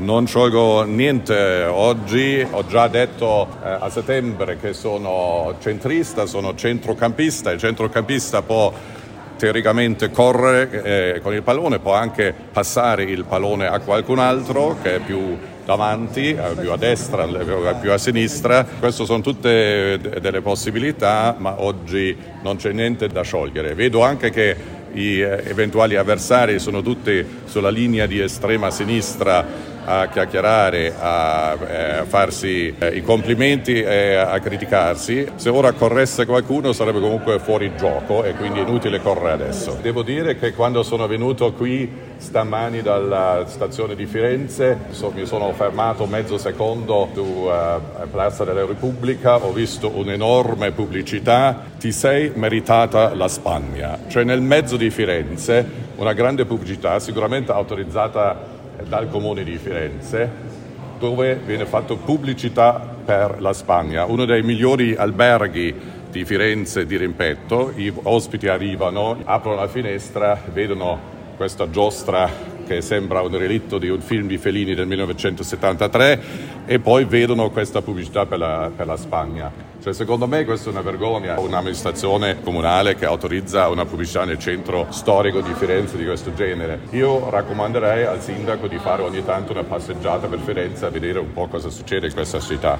Non sciolgo niente oggi, ho già detto eh, a settembre che sono centrista, sono centrocampista, il centrocampista può teoricamente correre eh, con il pallone, può anche passare il pallone a qualcun altro che è più davanti, eh, più a destra, più a sinistra. Queste sono tutte delle possibilità, ma oggi non c'è niente da sciogliere. Vedo anche che gli eh, eventuali avversari sono tutti sulla linea di estrema sinistra a chiacchierare, a, eh, farsi eh, i complimenti e a criticarsi. Se ora corresse qualcuno sarebbe comunque fuori gioco e quindi è inutile correre adesso. Devo dire che quando sono venuto qui stamani dalla stazione di Firenze so, mi sono fermato mezzo secondo su uh, Piazza della Repubblica, ho visto un'enorme pubblicità, ti sei meritata la Spagna. Cioè nel mezzo di Firenze una grande pubblicità sicuramente autorizzata dal comune di Firenze dove viene fatta pubblicità per la Spagna, uno dei migliori alberghi di Firenze di rimpetto, i ospiti arrivano, aprono la finestra, vedono questa giostra che sembra un relitto di un film di Fellini del 1973 e poi vedono questa pubblicità per la, per la Spagna. Cioè, secondo me questa è una vergogna, un'amministrazione comunale che autorizza una pubblicità nel centro storico di Firenze di questo genere. Io raccomanderei al sindaco di fare ogni tanto una passeggiata per Firenze a vedere un po' cosa succede in questa città.